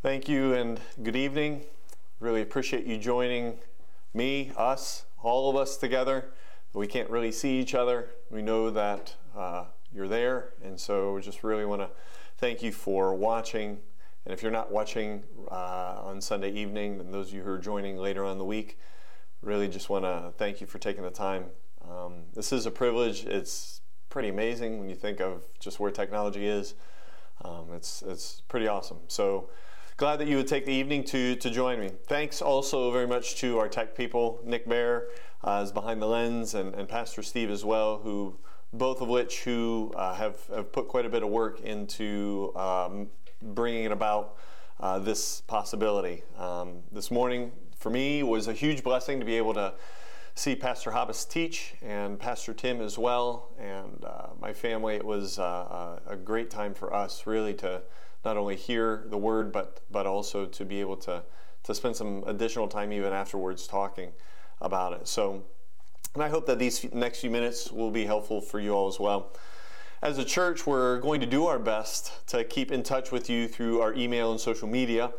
Thank you and good evening. Really appreciate you joining me, us, all of us together. We can't really see each other. We know that uh, you're there, and so just really want to thank you for watching. And if you're not watching uh, on Sunday evening, and those of you who are joining later on the week, really just want to thank you for taking the time. Um, this is a privilege. It's pretty amazing when you think of just where technology is. Um, it's it's pretty awesome. So glad that you would take the evening to, to join me. Thanks also very much to our tech people. Nick Bear uh, is behind the lens, and, and Pastor Steve as well, who both of which who uh, have, have put quite a bit of work into um, bringing it about uh, this possibility. Um, this morning, for me, was a huge blessing to be able to see Pastor Hobbs teach and Pastor Tim as well, and uh, my family. It was uh, a great time for us, really, to not only hear the word, but but also to be able to to spend some additional time even afterwards talking about it. So, and I hope that these next few minutes will be helpful for you all as well. As a church, we're going to do our best to keep in touch with you through our email and social media.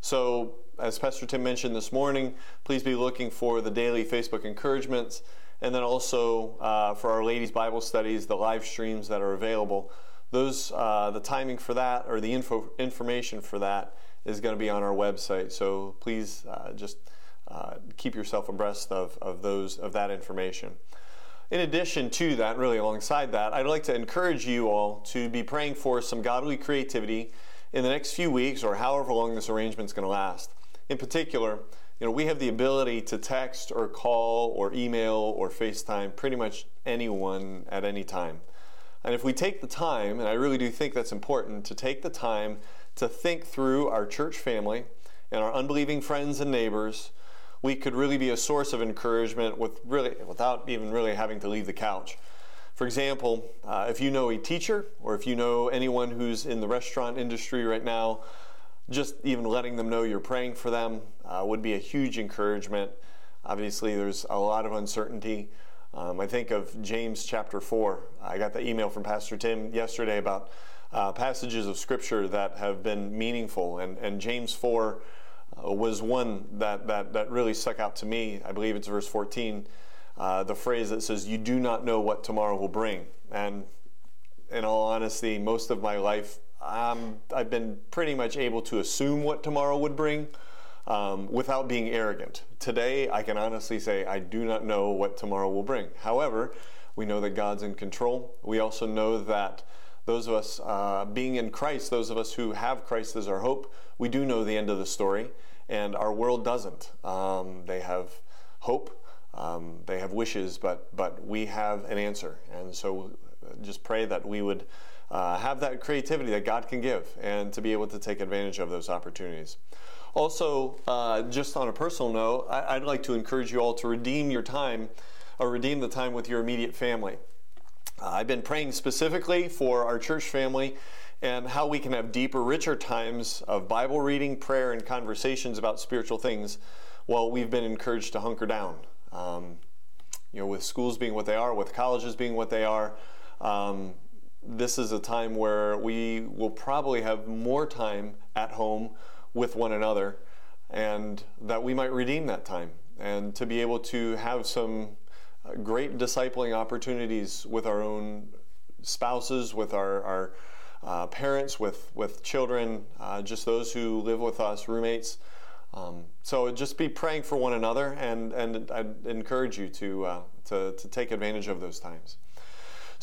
So, as Pastor Tim mentioned this morning, please be looking for the daily Facebook encouragements and then also uh, for our ladies' Bible studies, the live streams that are available those uh, the timing for that or the info information for that is going to be on our website. So please uh, just uh, keep yourself abreast of, of those of that information. In addition to that, really alongside that, I'd like to encourage you all to be praying for some godly creativity in the next few weeks or however long this arrangement is going to last. In particular, you know, we have the ability to text or call or email or FaceTime pretty much anyone at any time. And if we take the time, and I really do think that's important, to take the time to think through our church family and our unbelieving friends and neighbors, we could really be a source of encouragement with really, without even really having to leave the couch. For example, uh, if you know a teacher or if you know anyone who's in the restaurant industry right now, just even letting them know you're praying for them uh, would be a huge encouragement. Obviously, there's a lot of uncertainty. Um, I think of James chapter 4. I got the email from Pastor Tim yesterday about uh, passages of Scripture that have been meaningful, and, and James 4 uh, was one that, that, that really stuck out to me. I believe it's verse 14, uh, the phrase that says, You do not know what tomorrow will bring. And in all honesty, most of my life, um, I've been pretty much able to assume what tomorrow would bring um, without being arrogant. Today, I can honestly say I do not know what tomorrow will bring. However, we know that God's in control. We also know that those of us uh, being in Christ, those of us who have Christ as our hope, we do know the end of the story, and our world doesn't. Um, they have hope, um, they have wishes, but but we have an answer, and so just pray that we would uh, have that creativity that God can give, and to be able to take advantage of those opportunities. Also, uh, just on a personal note, I, would like to encourage you all to redeem your time or redeem the time with your immediate family. Uh, I've been praying specifically for our church family and how we can have deeper, richer times of Bible reading, prayer, and conversations about spiritual things while we've been encouraged to hunker down. Um, you know, with schools being what they are, with colleges being what they are, um, this is a time where we will probably have more time at home with one another and that we might redeem that time and to be able to have some uh, great discipling opportunities with our own spouses, with our, our uh, parents, with, with children, uh, just those who live with us, roommates. Um, so just be praying for one another, and, and I'd encourage you to, uh, to, to take advantage of those times.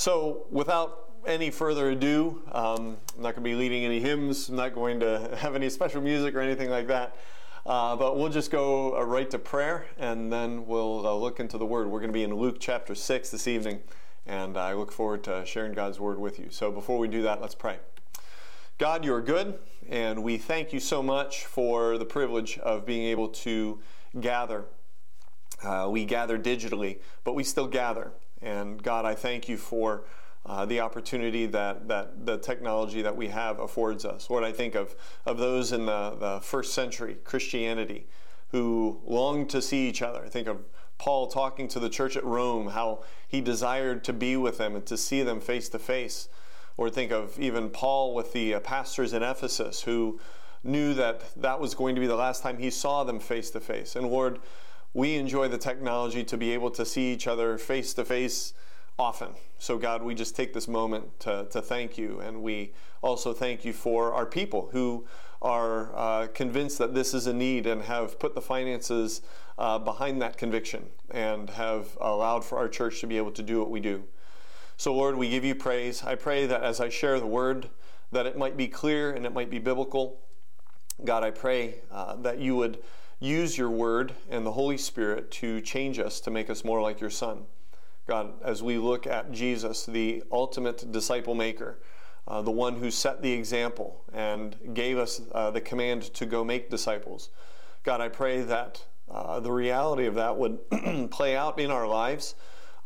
So, without any further ado, um, I'm not going to be leading any hymns. I'm not going to have any special music or anything like that. Uh, but we'll just go uh, right to prayer and then we'll uh, look into the Word. We're going to be in Luke chapter 6 this evening, and I look forward to sharing God's Word with you. So before we do that, let's pray. God, you are good, and we thank you so much for the privilege of being able to gather. Uh, we gather digitally, but we still gather. And God, I thank you for uh, the opportunity that, that the technology that we have affords us. What I think of, of those in the, the first century Christianity who longed to see each other. I think of Paul talking to the church at Rome, how he desired to be with them and to see them face to face. Or think of even Paul with the uh, pastors in Ephesus who knew that that was going to be the last time he saw them face to face. And Lord, we enjoy the technology to be able to see each other face to face often. So, God, we just take this moment to, to thank you. And we also thank you for our people who are uh, convinced that this is a need and have put the finances uh, behind that conviction and have allowed for our church to be able to do what we do. So, Lord, we give you praise. I pray that as I share the word, that it might be clear and it might be biblical. God, I pray uh, that you would use your word and the Holy Spirit to change us, to make us more like your Son. God, as we look at Jesus, the ultimate disciple maker, uh, the one who set the example and gave us uh, the command to go make disciples, God, I pray that uh, the reality of that would play out in our lives,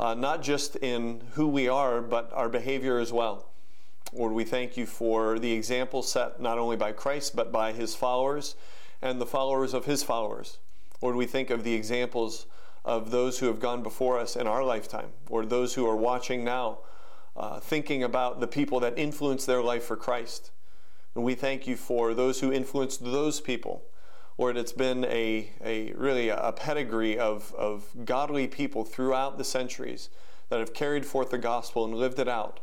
uh, not just in who we are, but our behavior as well. Lord, we thank you for the example set not only by Christ, but by his followers and the followers of his followers. Lord, we think of the examples of those who have gone before us in our lifetime, or those who are watching now, uh, thinking about the people that influenced their life for Christ. And we thank you for those who influenced those people. Lord, it's been a, a really a pedigree of, of godly people throughout the centuries that have carried forth the gospel and lived it out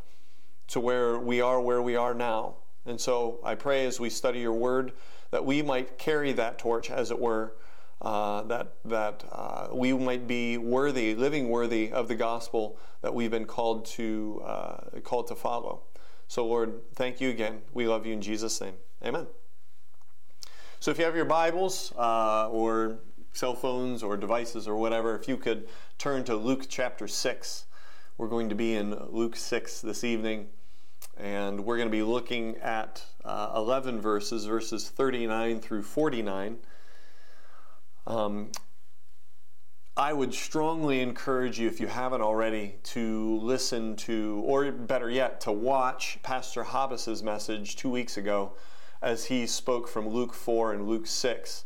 to where we are where we are now. And so I pray as we study your word that we might carry that torch, as it were, uh, that, that uh, we might be worthy, living worthy of the gospel that we've been called to, uh, called to follow. So, Lord, thank you again. We love you in Jesus' name. Amen. So, if you have your Bibles uh, or cell phones or devices or whatever, if you could turn to Luke chapter 6. We're going to be in Luke 6 this evening, and we're going to be looking at uh, 11 verses, verses 39 through 49. Um, I would strongly encourage you, if you haven't already, to listen to, or better yet, to watch Pastor Hobbis's message two weeks ago as he spoke from Luke 4 and Luke 6.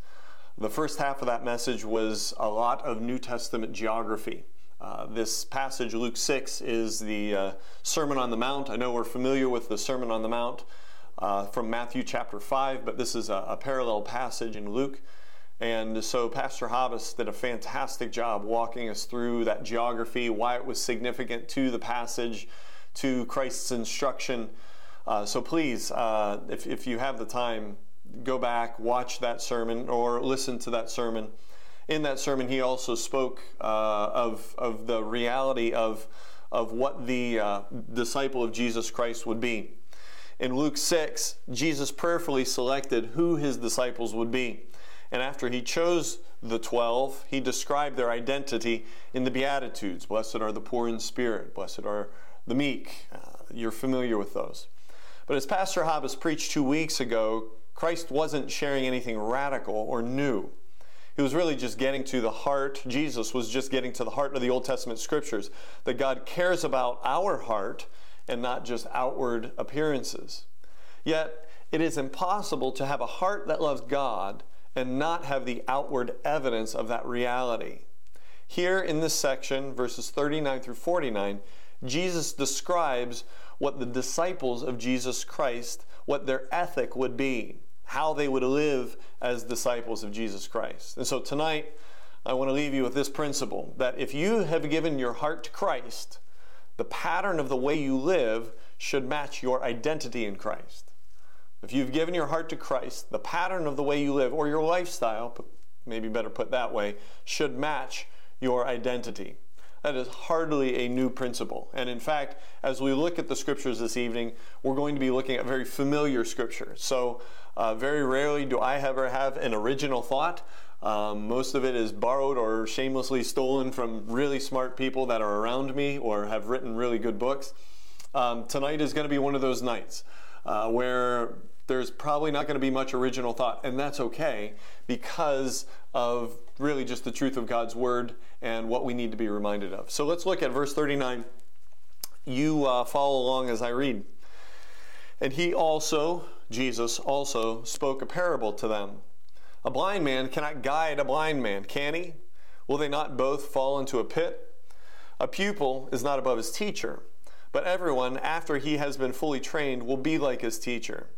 The first half of that message was a lot of New Testament geography. Uh, this passage, Luke 6, is the uh, Sermon on the Mount. I know we're familiar with the Sermon on the Mount uh, from Matthew chapter 5, but this is a, a, parallel passage in Luke. And so Pastor Hobbis did a fantastic job walking us through that geography, why it was significant to the passage, to Christ's instruction. Uh, so please, uh, if, if you have the time, go back, watch that sermon, or listen to that sermon in that sermon, he also spoke uh, of, of the reality of, of what the uh, disciple of Jesus Christ would be. In Luke 6, Jesus prayerfully selected who his disciples would be. And after he chose the 12, he described their identity in the Beatitudes. Blessed are the poor in spirit, blessed are the meek. Uh, you're familiar with those. But as Pastor Hobbs preached two weeks ago, Christ wasn't sharing anything radical or new. He was really just getting to the heart, Jesus was just getting to the heart of the Old Testament scriptures, that God cares about our heart and not just outward appearances. Yet, it is impossible to have a heart that loves God and not have the outward evidence of that reality. Here in this section, verses 39 through 49, Jesus describes what the disciples of Jesus Christ, what their ethic would be how they would live as disciples of Jesus Christ. And so tonight, I want to leave you with this principle that if you have given your heart to Christ, the pattern of the way you live should match your identity in Christ. If you've given your heart to Christ, the pattern of the way you live, or your lifestyle, maybe better put that way, should match your identity. That is hardly a new principle. And in fact, as we look at the scriptures this evening, we're going to be looking at very familiar scriptures. So, uh, very rarely do I ever have an original thought. Um, most of it is borrowed or shamelessly stolen from really smart people that are around me or have written really good books. Um, tonight is going to be one of those nights uh, where there's probably not going to be much original thought, and that's okay because of really just the truth of God's Word and what we need to be reminded of. So let's look at verse 39. You uh, follow along as I read. And he also, Jesus also, spoke a parable to them. A blind man cannot guide a blind man, can he? Will they not both fall into a pit? A pupil is not above his teacher, but everyone, after he has been fully trained, will be like his teacher.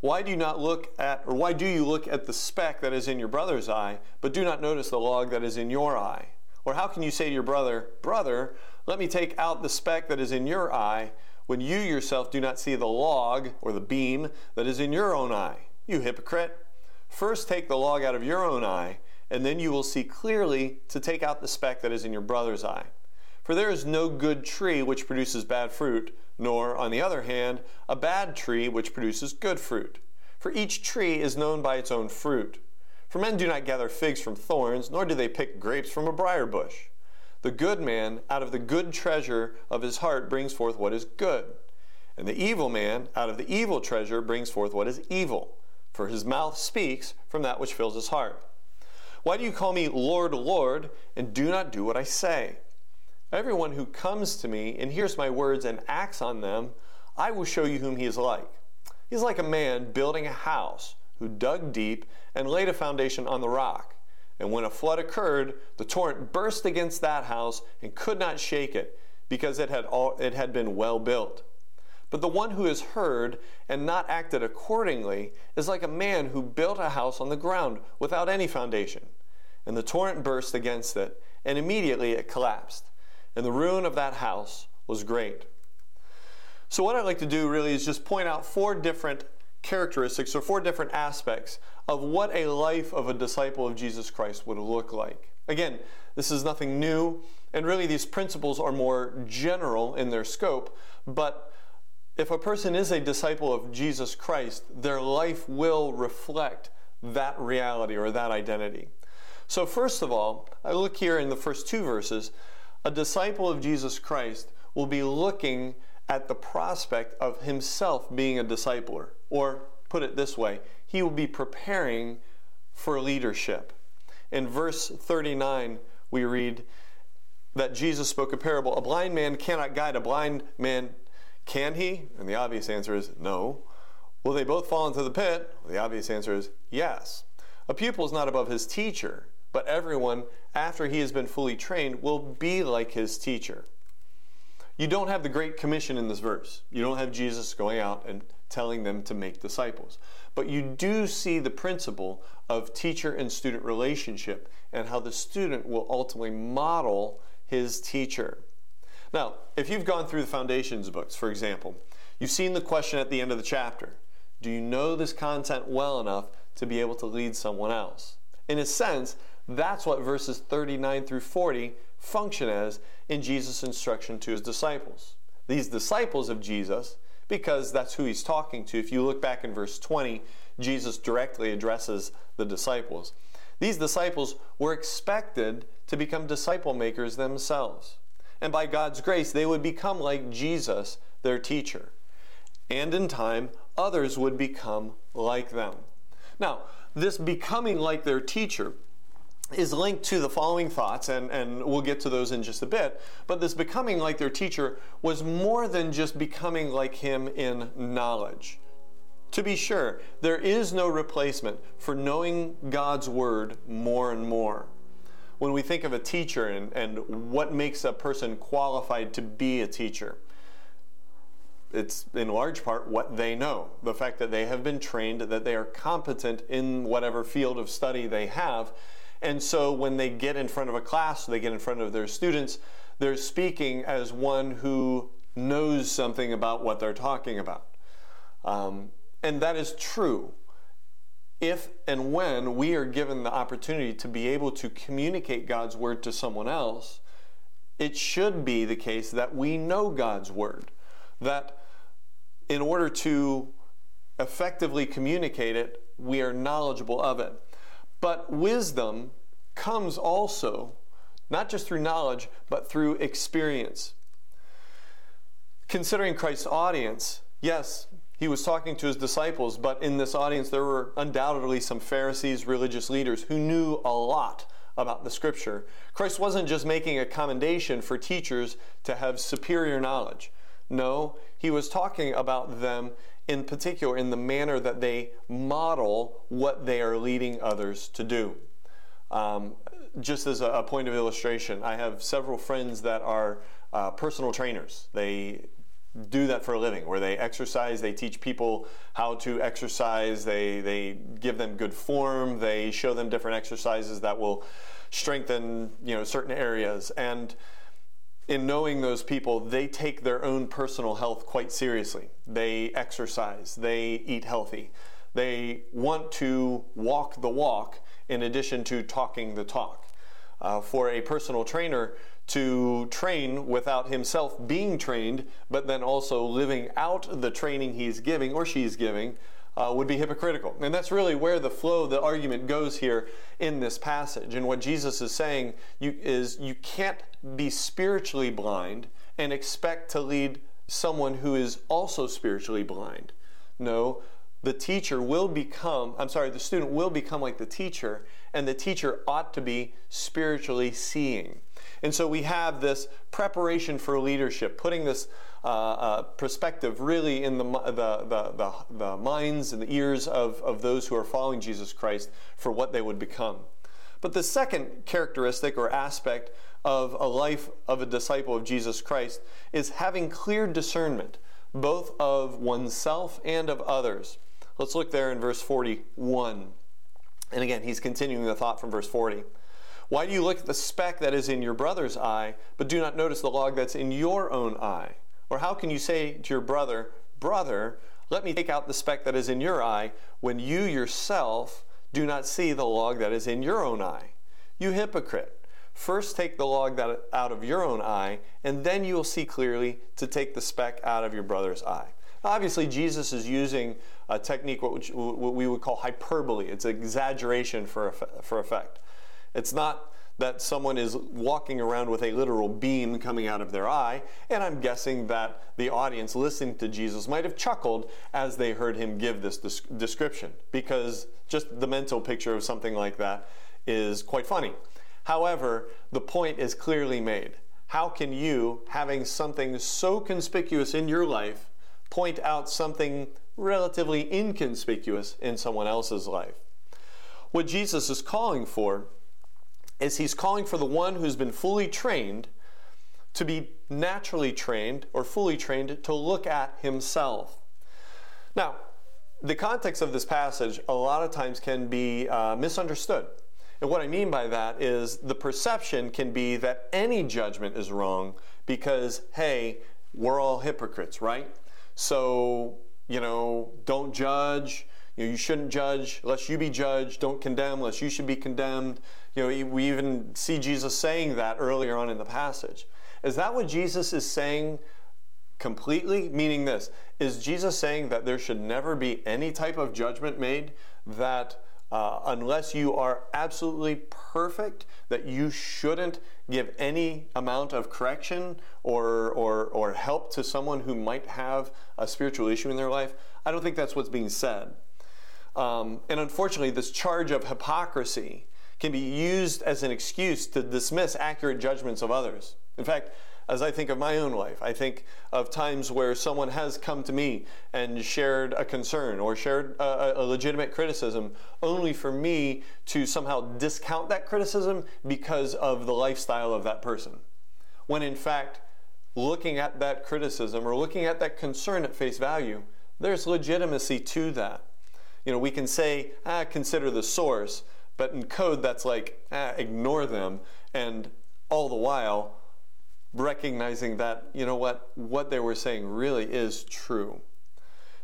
Why do you not look at, or why do you look at the speck that is in your brother's eye, but do not notice the log that is in your eye? Or how can you say to your brother, Brother, let me take out the speck that is in your eye, when you yourself do not see the log, or the beam, that is in your own eye? You hypocrite! First take the log out of your own eye, and then you will see clearly to take out the speck that is in your brother's eye. For there is no good tree which produces bad fruit, nor, on the other hand, a bad tree which produces good fruit. For each tree is known by its own fruit. For men do not gather figs from thorns, nor do they pick grapes from a briar bush. The good man, out of the good treasure of his heart, brings forth what is good. And the evil man, out of the evil treasure, brings forth what is evil. For his mouth speaks from that which fills his heart. Why do you call me Lord, Lord, and do not do what I say? Everyone who comes to me and hears my words and acts on them, I will show you whom he is like. He is like a man building a house who dug deep and laid a foundation on the rock. And when a flood occurred, the torrent burst against that house and could not shake it, because it had, all, it had been well built. But the one who has heard and not acted accordingly is like a man who built a house on the ground without any foundation. And the torrent burst against it, and immediately it collapsed and the ruin of that house was great. So, what I'd like to do really is just point out four different characteristics or four different aspects of what a life of a disciple of Jesus Christ would look like. Again, this is nothing new, and really these principles are more general in their scope, but if a person is a disciple of Jesus Christ, their life will reflect that reality or that identity. So, first of all, I look here in the first two verses a disciple of Jesus Christ will be looking at the prospect of himself being a discipler. Or put it this way, he will be preparing for leadership. In verse 39, we read that Jesus spoke a parable. A blind man cannot guide a blind man, can he? And the obvious answer is no. Will they both fall into the pit? Well, the obvious answer is yes. A pupil is not above his teacher but everyone, after he has been fully trained, will be like his teacher. You don't have the Great Commission in this verse. You don't have Jesus going out and telling them to make disciples. But you do see the principle of teacher and student relationship and how the student will ultimately model his teacher. Now, if you've gone through the foundations books, for example, you've seen the question at the end of the chapter Do you know this content well enough to be able to lead someone else? In a sense, that's what verses 39 through 40 function as in Jesus' instruction to his disciples. These disciples of Jesus, because that's who he's talking to. If you look back in verse 20, Jesus directly addresses the disciples. These disciples were expected to become disciple makers themselves. And by God's grace, they would become like Jesus, their teacher. And in time, others would become like them. Now, this becoming like their teacher is linked to the following thoughts, and, and we'll get to those in just a bit. But this becoming like their teacher was more than just becoming like him in knowledge. To be sure, there is no replacement for knowing God's Word more and more. When we think of a teacher and, and what makes a person qualified to be a teacher, it's in large part what they know. The fact that they have been trained, that they are competent in whatever field of study they have, and so when they get in front of a class, they get in front of their students, they're speaking as one who knows something about what they're talking about. Um, and that is true. If and when we are given the opportunity to be able to communicate God's word to someone else, it should be the case that we know God's word. That in order to effectively communicate it, we are knowledgeable of it. But wisdom comes also, not just through knowledge, but through experience. Considering Christ's audience, yes, he was talking to his disciples, but in this audience there were undoubtedly some Pharisees, religious leaders who knew a lot about the scripture. Christ wasn't just making a commendation for teachers to have superior knowledge. No, he was talking about them in particular in the manner that they model what they are leading others to do. Um, just as a, point of illustration, I have several friends that are uh, personal trainers. They do that for a living, where they exercise, they teach people how to exercise, they, they give them good form, they show them different exercises that will strengthen you know certain areas. And in knowing those people, they take their own personal health quite seriously. They exercise, they eat healthy, they want to walk the walk in addition to talking the talk. Uh, for a personal trainer to train without himself being trained, but then also living out the training he's giving or she's giving, uh, would be hypocritical. And that's really where the flow of the argument goes here in this passage. And what Jesus is saying you, is you can't be spiritually blind and expect to lead someone who is also spiritually blind. No, the teacher will become, I'm sorry, the student will become like the teacher, and the teacher ought to be spiritually seeing. And so we have this preparation for leadership, putting this uh, uh, perspective really in the, the, the, the, the minds and the ears of, of those who are following Jesus Christ for what they would become. But the second characteristic or aspect of a life of a disciple of Jesus Christ is having clear discernment, both of oneself and of others. Let's look there in verse 41. And again, he's continuing the thought from verse 40. Why do you look at the speck that is in your brother's eye, but do not notice the log that's in your own eye? Or how can you say to your brother, Brother, let me take out the speck that is in your eye, when you yourself do not see the log that is in your own eye? You hypocrite. First take the log that out of your own eye, and then you will see clearly to take the speck out of your brother's eye. Obviously, Jesus is using a technique what we would call hyperbole. It's exaggeration for, for effect. It's not that someone is walking around with a literal beam coming out of their eye, and I'm guessing that the audience listening to Jesus might have chuckled as they heard him give this description, because just the mental picture of something like that is quite funny. However, the point is clearly made. How can you, having something so conspicuous in your life, point out something relatively inconspicuous in someone else's life? What Jesus is calling for is he's calling for the one who's been fully trained to be naturally trained or fully trained to look at himself. Now, the context of this passage a lot of times can be uh, misunderstood. And what I mean by that is the perception can be that any judgment is wrong because, hey, we're all hypocrites, right? So, you know, don't judge. You, know, you shouldn't judge lest you be judged. Don't condemn lest you should be condemned. You know, we even see Jesus saying that earlier on in the passage. Is that what Jesus is saying completely? Meaning this is Jesus saying that there should never be any type of judgment made that uh, unless you are absolutely perfect, that you shouldn't give any amount of correction or, or, or help to someone who might have a spiritual issue in their life. I don't think that's what's being said. Um, and unfortunately, this charge of hypocrisy can be used as an excuse to dismiss accurate judgments of others. In fact, as I think of my own life, I think of times where someone has come to me and shared a concern or shared a, a, legitimate criticism, only for me to somehow discount that criticism because of the lifestyle of that person. When in fact, looking at that criticism or looking at that concern at face value, there's legitimacy to that you know, we can say, ah, consider the source, but in code that's like, ah, ignore them. And all the while, recognizing that, you know what, what they were saying really is true.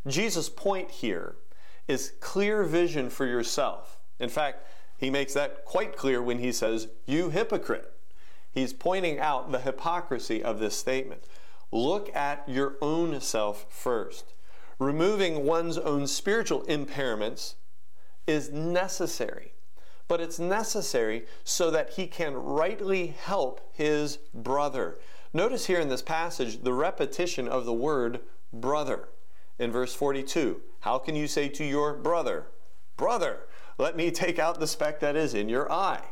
Jesus' point here is clear vision for yourself. In fact, he makes that quite clear when he says, You hypocrite. He's pointing out the hypocrisy of this statement. Look at your own self first removing one's own spiritual impairments is necessary. But it's necessary so that he can rightly help his brother. Notice here in this passage the repetition of the word brother. In verse 42, how can you say to your brother, Brother, let me take out the speck that is in your eye?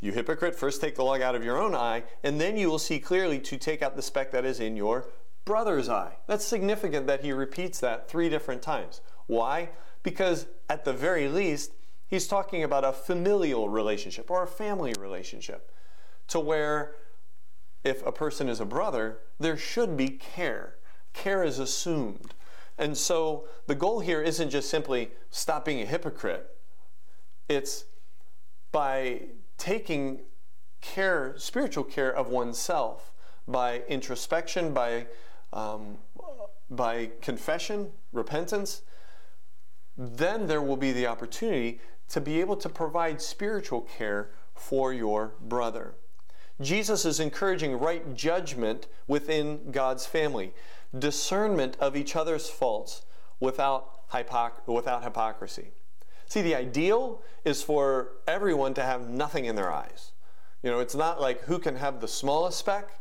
You hypocrite, first take the log out of your own eye, and then you will see clearly to take out the speck that is in your brother's eye. That's significant that he repeats that three different times. Why? Because at the very least, he's talking about a familial relationship or a family relationship to where if a person is a brother, there should be care. care is assumed. And so the goal here isn't just simply stop being a hypocrite. It's by taking care, spiritual care of oneself, by introspection, by um, by confession, repentance, then there will be the opportunity to be able to provide spiritual care for your brother. Jesus is encouraging right judgment within God's family, discernment of each other's faults without, without hypocrisy. See, the ideal is for everyone to have nothing in their eyes. You know, it's not like who can have the smallest speck.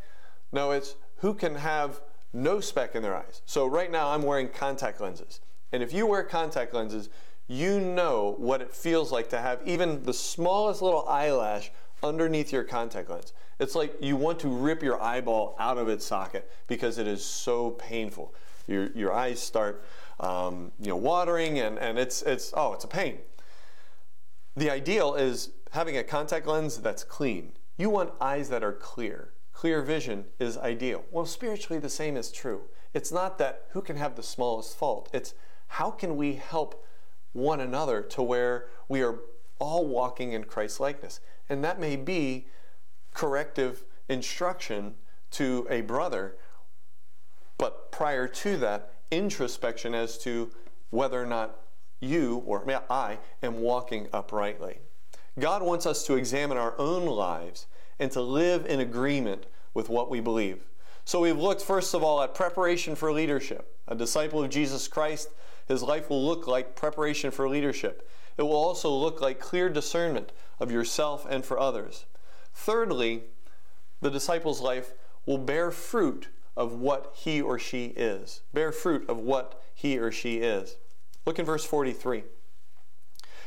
No, it's who can have no speck in their eyes. So right now I'm wearing contact lenses. And if you wear contact lenses, you know what it feels like to have even the smallest little eyelash underneath your contact lens. It's like you want to rip your eyeball out of its socket because it is so painful. Your, your eyes start um, you know, watering and, and it's, it's, oh, it's a pain. The ideal is having a contact lens that's clean. You want eyes that are clear clear vision is ideal. Well, spiritually, the same is true. It's not that who can have the smallest fault, it's how can we help one another to where we are all walking in Christ likeness. And that may be corrective instruction to a brother, but prior to that, introspection as to whether or not you or I am walking uprightly. God wants us to examine our own lives and to live in agreement with what we believe. So we've looked first of all at preparation for leadership. A disciple of Jesus Christ, his life will look like preparation for leadership. It will also look like clear discernment of yourself and for others. Thirdly, the disciple's life will bear fruit of what he or she is. Bear fruit of what he or she is. Look in verse 43.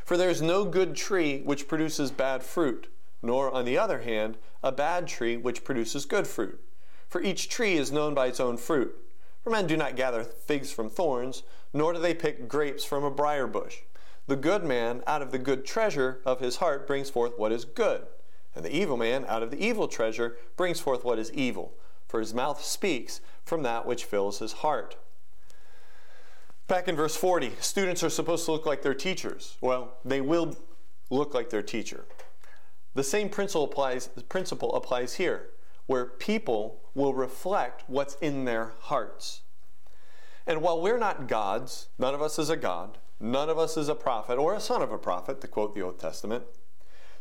For there is no good tree which produces bad fruit, nor, on the other hand, a bad tree which produces good fruit. For each tree is known by its own fruit. For men do not gather figs from thorns, nor do they pick grapes from a briar bush. The good man out of the good treasure of his heart brings forth what is good, and the evil man out of the evil treasure brings forth what is evil, for his mouth speaks from that which fills his heart. Back in verse 40, students are supposed to look like their teachers. Well, they will look like their teacher. The same principle applies, principle applies here, where people will reflect what's in their hearts. And while we're not gods, none of us is a god, none of us is a prophet or a son of a prophet, to quote the Old Testament,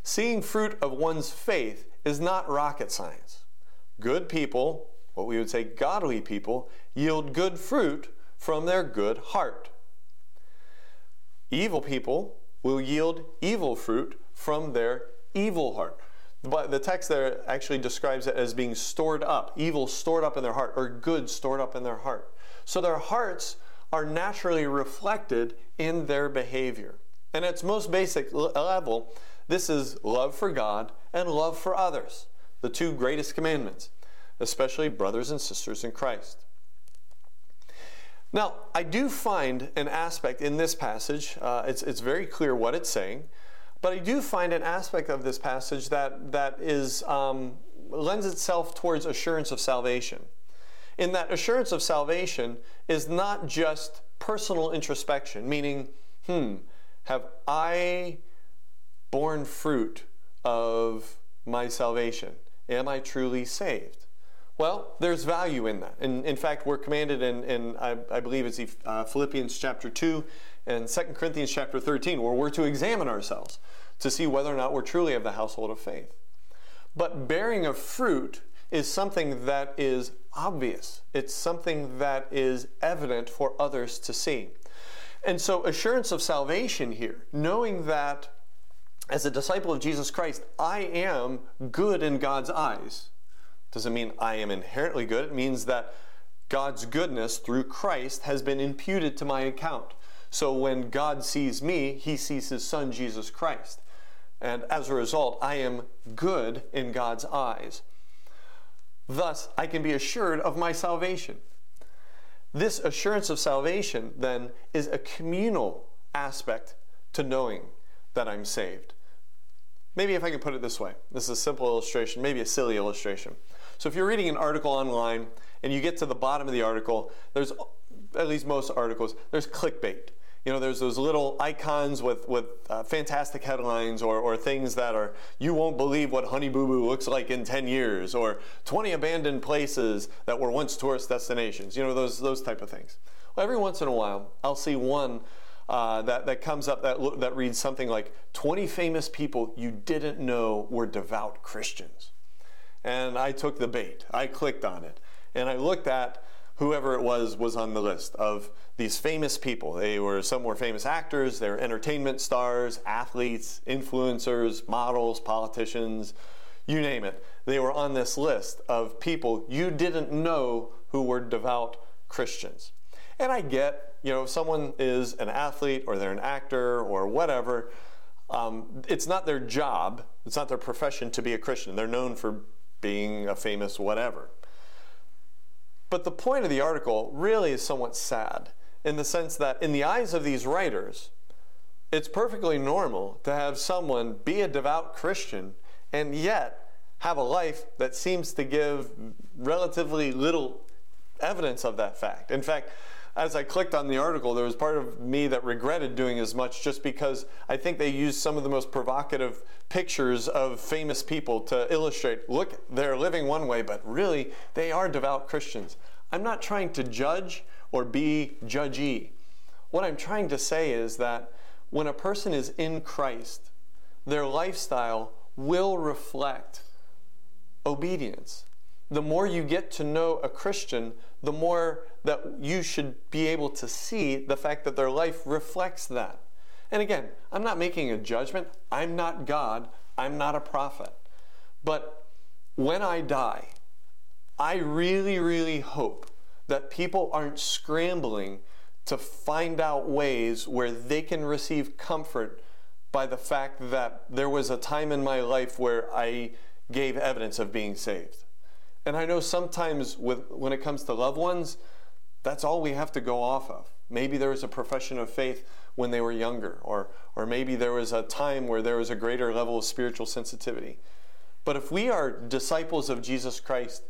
seeing fruit of one's faith is not rocket science. Good people, what we would say godly people, yield good fruit from their good heart. Evil people will yield evil fruit from their evil heart. But the text there actually describes it as being stored up, evil stored up in their heart, or good stored up in their heart. So their hearts are naturally reflected in their behavior. And at its most basic level, this is love for God and love for others, the two greatest commandments, especially brothers and sisters in Christ. Now, I do find an aspect in this passage, uh, it's, it's very clear what it's saying. But I do find an aspect of this passage that, that is, um, lends itself towards assurance of salvation. In that assurance of salvation is not just personal introspection, meaning, hmm, have I borne fruit of my salvation? Am I truly saved? Well, there's value in that. And in fact, we're commanded in, in I, I believe it's uh, Philippians chapter 2 and 2 Corinthians chapter 13, where we're to examine ourselves to see whether or not we're truly of the household of faith. But bearing of fruit is something that is obvious, it's something that is evident for others to see. And so, assurance of salvation here, knowing that as a disciple of Jesus Christ, I am good in God's eyes doesn't mean I am inherently good. It means that God's goodness through Christ has been imputed to my account. So when God sees me, he sees his son Jesus Christ. And as a result, I am good in God's eyes. Thus, I can be assured of my salvation. This assurance of salvation, then, is a communal aspect to knowing that I'm saved. Maybe if I can put it this way this is a simple illustration, maybe a silly illustration. So if you're reading an article online and you get to the bottom of the article, there's, at least most articles, there's clickbait. You know, there's those little icons with, with uh, fantastic headlines or, or things that are, you won't believe what Honey Boo Boo looks like in 10 years, or 20 abandoned places that were once tourist destinations. You know, those, those type of things. Well, every once in a while, I'll see one uh, that, that comes up that, that reads something like 20 famous people you didn't know were devout Christians. And I took the bait. I clicked on it. And I looked at whoever it was was on the list of these famous people. They were some were famous actors, they were entertainment stars, athletes, influencers, models, politicians, you name it. They were on this list of people you didn't know who were devout Christians. And I get, you know, if someone is an athlete or they're an actor or whatever, um, it's not their job, it's not their profession to be a Christian. They're known for being a famous whatever. But the point of the article really is somewhat sad in the sense that, in the eyes of these writers, it's perfectly normal to have someone be a devout Christian and yet have a life that seems to give relatively little evidence of that fact. In fact, as I clicked on the article, there was part of me that regretted doing as much just because I think they used some of the most provocative pictures of famous people to illustrate look, they're living one way, but really they are devout Christians. I'm not trying to judge or be judgy. What I'm trying to say is that when a person is in Christ, their lifestyle will reflect obedience. The more you get to know a Christian, the more that you should be able to see the fact that their life reflects that. And again, I'm not making a judgment. I'm not God. I'm not a prophet. But when I die, I really, really hope that people aren't scrambling to find out ways where they can receive comfort by the fact that there was a time in my life where I gave evidence of being saved. And I know sometimes with, when it comes to loved ones, that's all we have to go off of. Maybe there was a profession of faith when they were younger, or, or maybe there was a time where there was a greater level of spiritual sensitivity. But if we are disciples of Jesus Christ,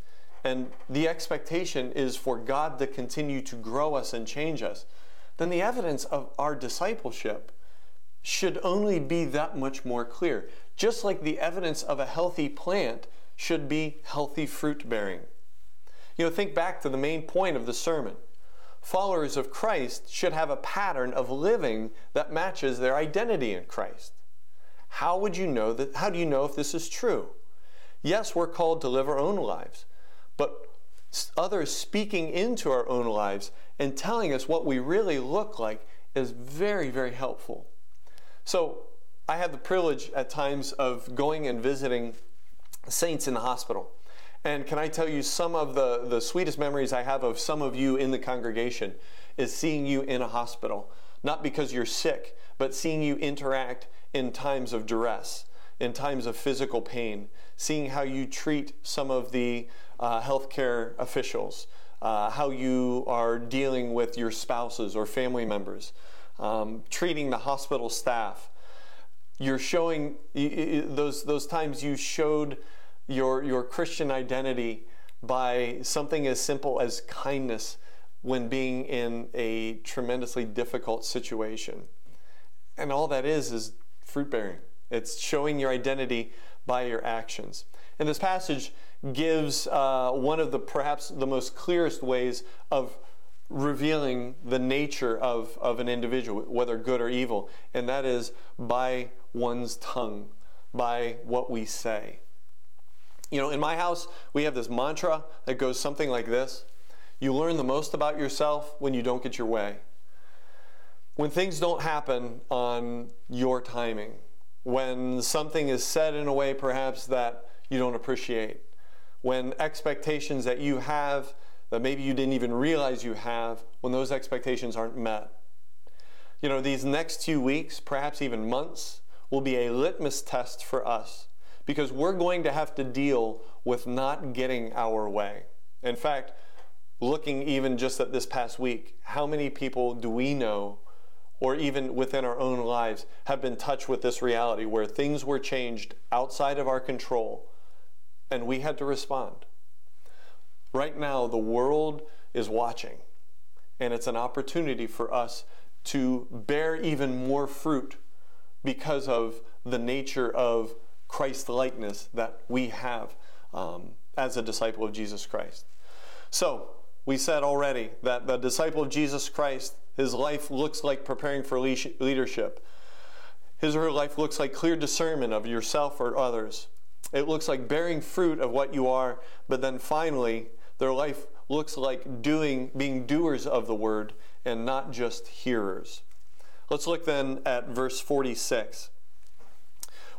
and the expectation is for God to continue to grow us and change us, then the evidence of our discipleship should only be that much more clear. Just like the evidence of a healthy plant should be healthy fruit bearing. You know, think back to the main point of the sermon. Followers of Christ should have a pattern of living that matches their identity in Christ. How would you know that how do you know if this is true? Yes, we're called to live our own lives, but others speaking into our own lives and telling us what we really look like is very, very helpful. So, I have the privilege at times of going and visiting saints in the hospital. And can I tell you some of the, the sweetest memories I have of some of you in the congregation is seeing you in a hospital. Not because you're sick, but seeing you interact in times of duress, in times of physical pain, seeing how you treat some of the uh, healthcare officials, uh, how you are dealing with your spouses or family members, um, treating the hospital staff. You're showing those, those times you showed your, your Christian identity by something as simple as kindness when being in a tremendously difficult situation. And all that is is fruit bearing. It's showing your identity by your actions. In this passage gives uh, one of the perhaps the most clearest ways of revealing the nature of, of an individual, whether good or evil, and that is by one's tongue, by what we say. You know, in my house, we have this mantra that goes something like this You learn the most about yourself when you don't get your way. When things don't happen on your timing, when something is said in a way perhaps that you don't appreciate, when expectations that you have that maybe you didn't even realize you have, when those expectations aren't met. You know, these next two weeks, perhaps even months, will be a litmus test for us because we're going to have to deal with not getting our way. In fact, looking even just at this past week, how many people do we know, or even within our own lives, have been touched with this reality where things were changed outside of our control and we had to respond? Right now, the world is watching, and it's an opportunity for us to bear even more fruit because of the nature of Christ likeness that we have um, as a disciple of Jesus Christ. So, we said already that the disciple of Jesus Christ, his life looks like preparing for leadership. His or her life looks like clear discernment of yourself or others. It looks like bearing fruit of what you are, but then finally, their life looks like doing, being doers of the word and not just hearers. Let's look then at verse 46.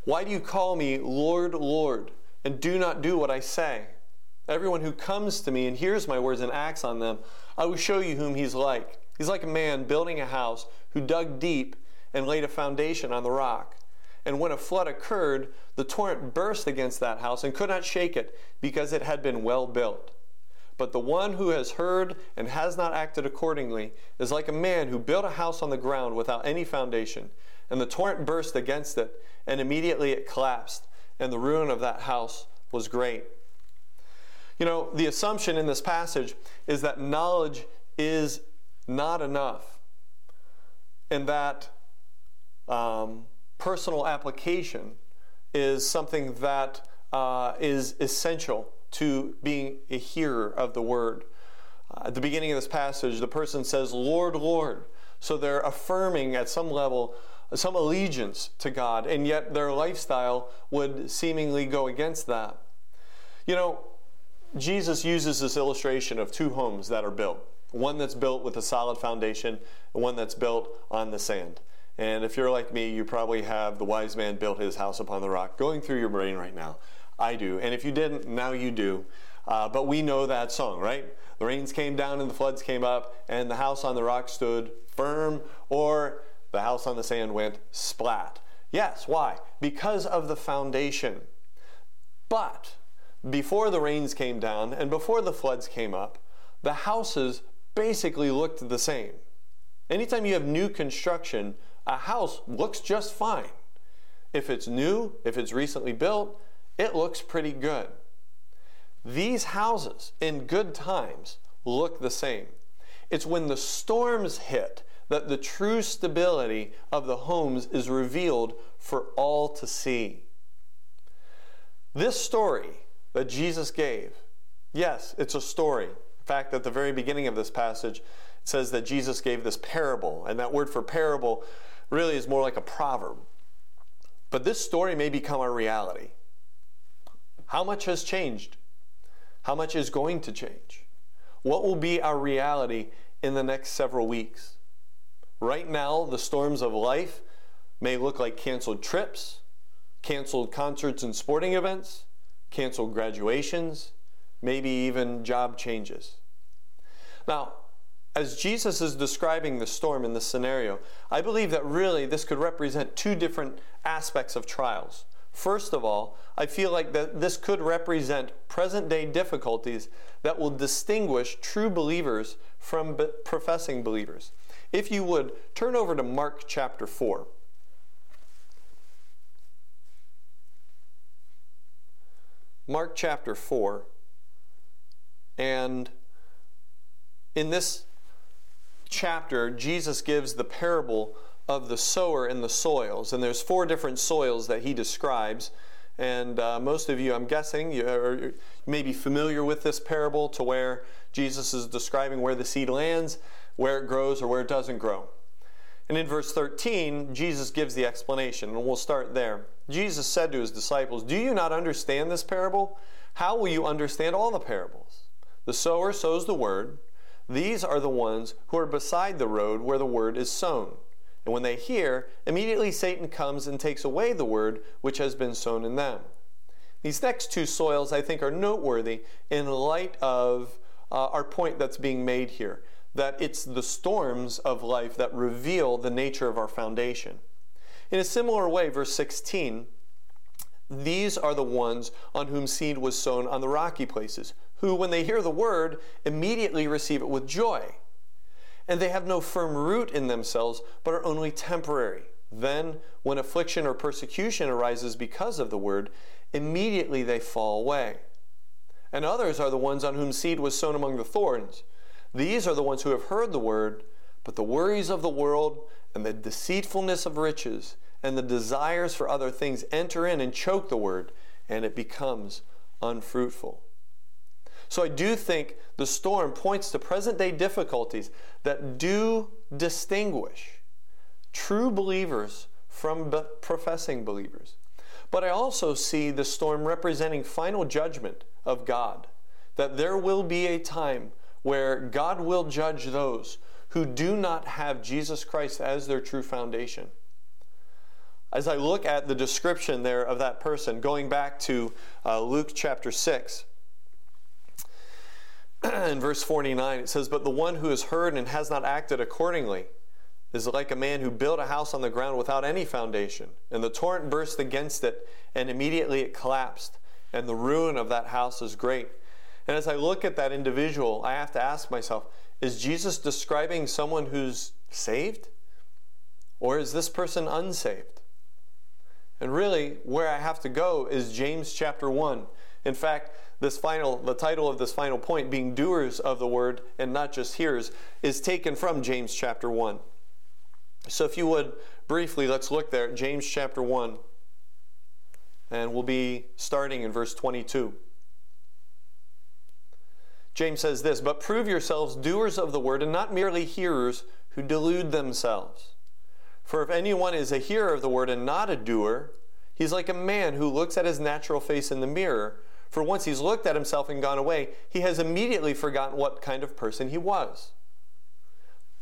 Why do you call me Lord, Lord, and do not do what I say? Everyone who comes to me and hears my words and acts on them, I will show you whom he's like. He's like a man building a house who dug deep and laid a foundation on the rock. And when a flood occurred, the torrent burst against that house and could not shake it because it had been well built. But the one who has heard and has not acted accordingly is like a man who built a house on the ground without any foundation. And the torrent burst against it, and immediately it collapsed, and the ruin of that house was great. You know, the assumption in this passage is that knowledge is not enough, and that um, personal application is something that uh, is essential to being a hearer of the word. Uh, at the beginning of this passage, the person says, Lord, Lord. So they're affirming at some level some allegiance to God, and yet their lifestyle would seemingly go against that. You know, Jesus uses this illustration of two homes that are built one that's built with a solid foundation, and one that's built on the sand. And if you're like me, you probably have the wise man built his house upon the rock going through your brain right now. I do. And if you didn't, now you do. Uh, but we know that song, right? The rains came down and the floods came up, and the house on the rock stood firm, or the house on the sand went splat. Yes, why? Because of the foundation. But before the rains came down and before the floods came up, the houses basically looked the same. Anytime you have new construction, a house looks just fine. If it's new, if it's recently built, it looks pretty good. These houses in good times look the same. It's when the storms hit that the true stability of the homes is revealed for all to see. This story that Jesus gave, yes, it's a story. In fact, at the very beginning of this passage, it says that Jesus gave this parable, and that word for parable really is more like a proverb. But this story may become our reality. How much has changed? How much is going to change? What will be our reality in the next several weeks? Right now, the storms of life may look like canceled trips, canceled concerts and sporting events, canceled graduations, maybe even job changes. Now, as Jesus is describing the storm in this scenario, I believe that really this could represent two different aspects of trials. First of all, I feel like that this could represent present day difficulties that will distinguish true believers from be- professing believers. If you would, turn over to Mark chapter 4. Mark chapter 4. And in this chapter, Jesus gives the parable of the sower and the soils. And there's four different soils that he describes. And uh, most of you, I'm guessing, you are, may be familiar with this parable to where Jesus is describing where the seed lands, where it grows, or where it doesn't grow. And in verse 13, Jesus gives the explanation, and we'll start there. Jesus said to his disciples, Do you not understand this parable? How will you understand all the parables? The sower sows the word. These are the ones who are beside the road where the word is sown. And when they hear, immediately Satan comes and takes away the word which has been sown in them. These next two soils, I think, are noteworthy in light of uh, our point that's being made here that it's the storms of life that reveal the nature of our foundation. In a similar way, verse 16, these are the ones on whom seed was sown on the rocky places, who, when they hear the word, immediately receive it with joy and they have no firm root in themselves, but are only temporary. Then, when affliction or persecution arises because of the word, immediately they fall away. And others are the ones on whom seed was sown among the thorns. These are the ones who have heard the word, but the worries of the world and the deceitfulness of riches and the desires for other things enter in and choke the word, and it becomes unfruitful. So I do think the storm points to present day difficulties that do distinguish true believers from professing believers. But I also see the storm representing final judgment of God, that there will be a time where God will judge those who do not have Jesus Christ as their true foundation. As I look at the description there of that person, going back to uh, Luke chapter 6, in verse 49, it says, But the one who has heard and has not acted accordingly is like a man who built a house on the ground without any foundation, and the torrent burst against it, and immediately it collapsed, and the ruin of that house is great. And as I look at that individual, I have to ask myself, is Jesus describing someone who's saved? Or is this person unsaved? And really, where I have to go is James chapter 1. In fact, this final the title of this final point being doers of the word and not just hearers is taken from James chapter 1. So if you would briefly let's look there at James chapter 1 and we'll be starting in verse 22. James says this, but prove yourselves doers of the word and not merely hearers who delude themselves. For if anyone is a hearer of the word and not a doer, he's like a man who looks at his natural face in the mirror. For once he's looked at himself and gone away, he has immediately forgotten what kind of person he was.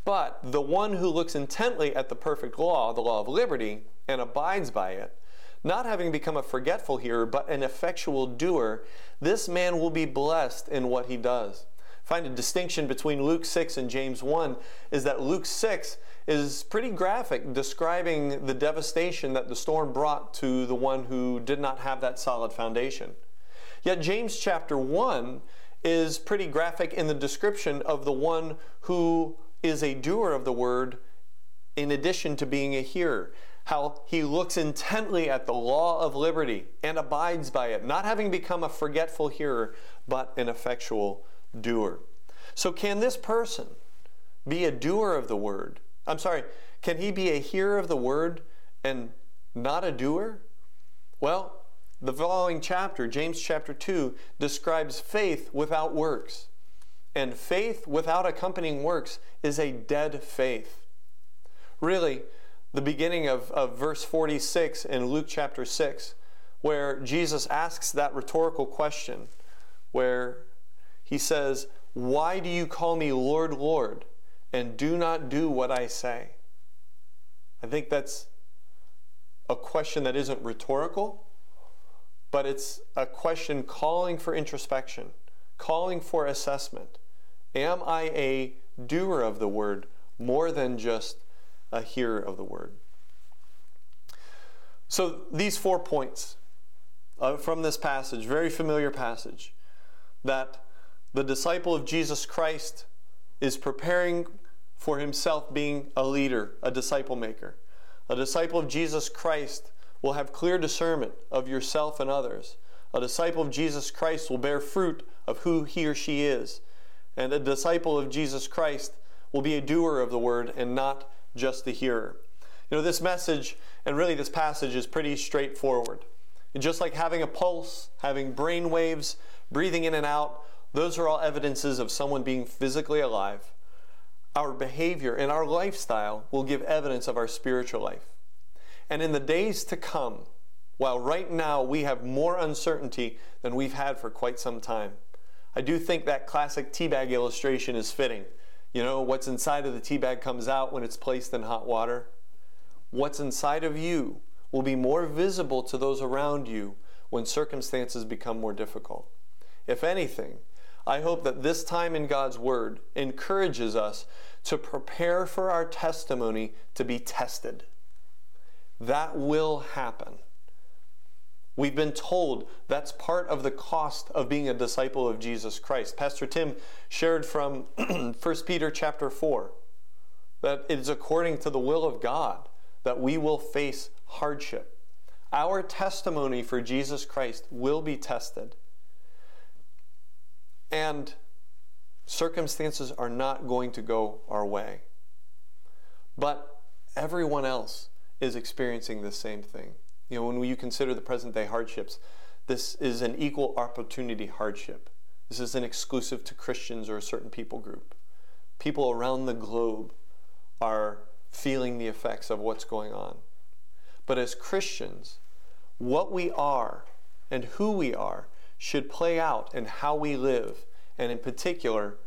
But the one who looks intently at the perfect law, the law of liberty, and abides by it, not having become a forgetful hearer, but an effectual doer, this man will be blessed in what he does. Find a distinction between Luke 6 and James 1 is that Luke 6 is pretty graphic, describing the devastation that the storm brought to the one who did not have that solid foundation. Yet James chapter 1 is pretty graphic in the description of the one who is a doer of the word in addition to being a hearer. How he looks intently at the law of liberty and abides by it, not having become a forgetful hearer, but an effectual doer. So, can this person be a doer of the word I'm sorry, can he be a hearer of the word and not a doer? Well, the following chapter, James chapter 2, describes faith without works. And faith without accompanying works is a dead faith. Really, the beginning of, of verse 46 in Luke chapter 6, where Jesus asks that rhetorical question, where he says, Why do you call me Lord, Lord? and do not do what I say? I think that's a question that isn't rhetorical, but it's a question calling for introspection, calling for assessment. Am I a doer of the word more than just a hearer of the word? So, these four points uh, from this passage, very familiar passage, that the disciple of Jesus Christ is preparing for himself being a leader, a disciple maker. A disciple of Jesus Christ will have clear discernment of yourself and others. A disciple of Jesus Christ will bear fruit of who he or she is. And a disciple of Jesus Christ will be a doer of the word and not just a hearer. You know, this message and really this passage is pretty straightforward. And just like having a pulse, having brain waves, breathing in and out, those are all evidences of someone being physically alive our behavior and our lifestyle will give evidence of our spiritual life. And in the days to come, while right now we have more uncertainty than we've had for quite some time, I do think that classic teabag illustration is fitting. You know, what's inside of the teabag comes out when it's placed in hot water. What's inside of you will be more visible to those around you when circumstances become more difficult. If anything, I hope that this time in God's Word encourages us to prepare for our testimony to be tested. That will happen. We've been told that's part of the cost of being a disciple of Jesus Christ. Pastor Tim shared from 1 Peter chapter 4 that it is according to the will of God that we will face hardship. Our testimony for Jesus Christ will be tested. And circumstances are not going to go our way. But everyone else is experiencing the same thing. You know, when you consider the present day hardships, this is an equal opportunity hardship. This isn't exclusive to Christians or a certain people group. People around the globe are feeling the effects of what's going on. But as Christians, what we are and who we are should play out in how we live, and in particular,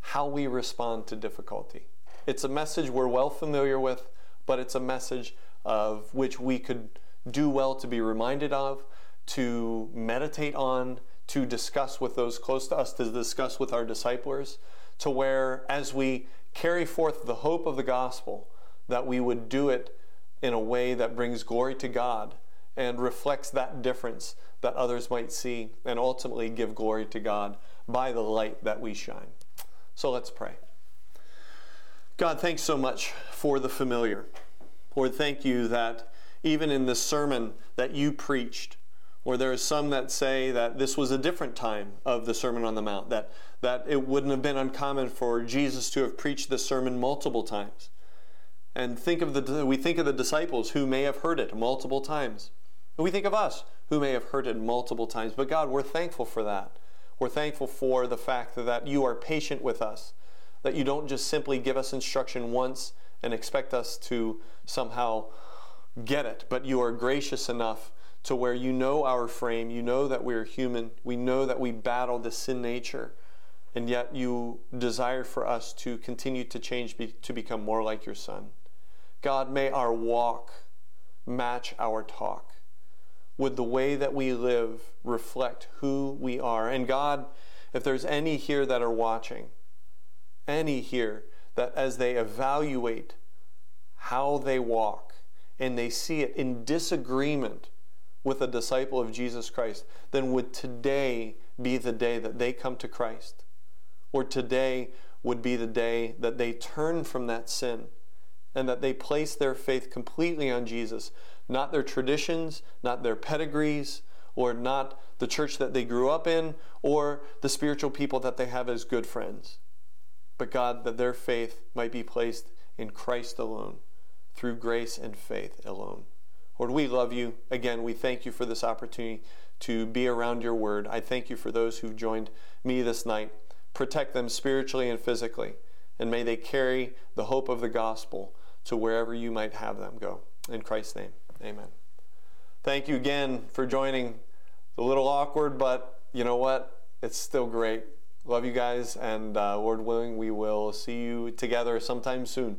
how we respond to difficulty. It's a message we're well familiar with, but it's a message of which we could do well to be reminded of, to meditate on, to discuss with those close to us, to discuss with our disciplers, to where as we carry forth the hope of the gospel, that we would do it in a way that brings glory to God and reflects that difference that others might see and ultimately give glory to God by the light that we shine. So let's pray. God, thanks so much for the familiar. Lord, thank you that even in this sermon that you preached, or there are some that say that this was a different time of the Sermon on the Mount, that, that it wouldn't have been uncommon for Jesus to have preached this sermon multiple times. And think of the, we think of the disciples who may have heard it multiple times. And we think of us who may have heard it multiple times. But God, we're thankful for that. We're thankful for the fact that you are patient with us, that you don't just simply give us instruction once and expect us to somehow get it, but you are gracious enough to where you know our frame, you know that we're human, we know that we battle the sin nature, and yet you desire for us to continue to change be, to become more like your Son. God, may our walk match our talk. Would the way that we live reflect who we are? And God, if there's any here that are watching, any here that as they evaluate how they walk and they see it in disagreement with a disciple of Jesus Christ, then would today be the day that they come to Christ? Or today would be the day that they turn from that sin and that they place their faith completely on Jesus, not their traditions, not their pedigrees, or not the church that they grew up in, or the spiritual people that they have as good friends. But God, that their faith might be placed in Christ alone, through grace and faith alone. Lord, we love you. Again, we thank you for this opportunity to be around your word. I thank you for those who've joined me this night. Protect them spiritually and physically, and may they carry the hope of the gospel to wherever you might have them go. In Christ's name, amen. Thank you again for joining. It's a little awkward, but you know what? It's still great. Love you guys, and uh, Lord willing, we will see you together sometime soon.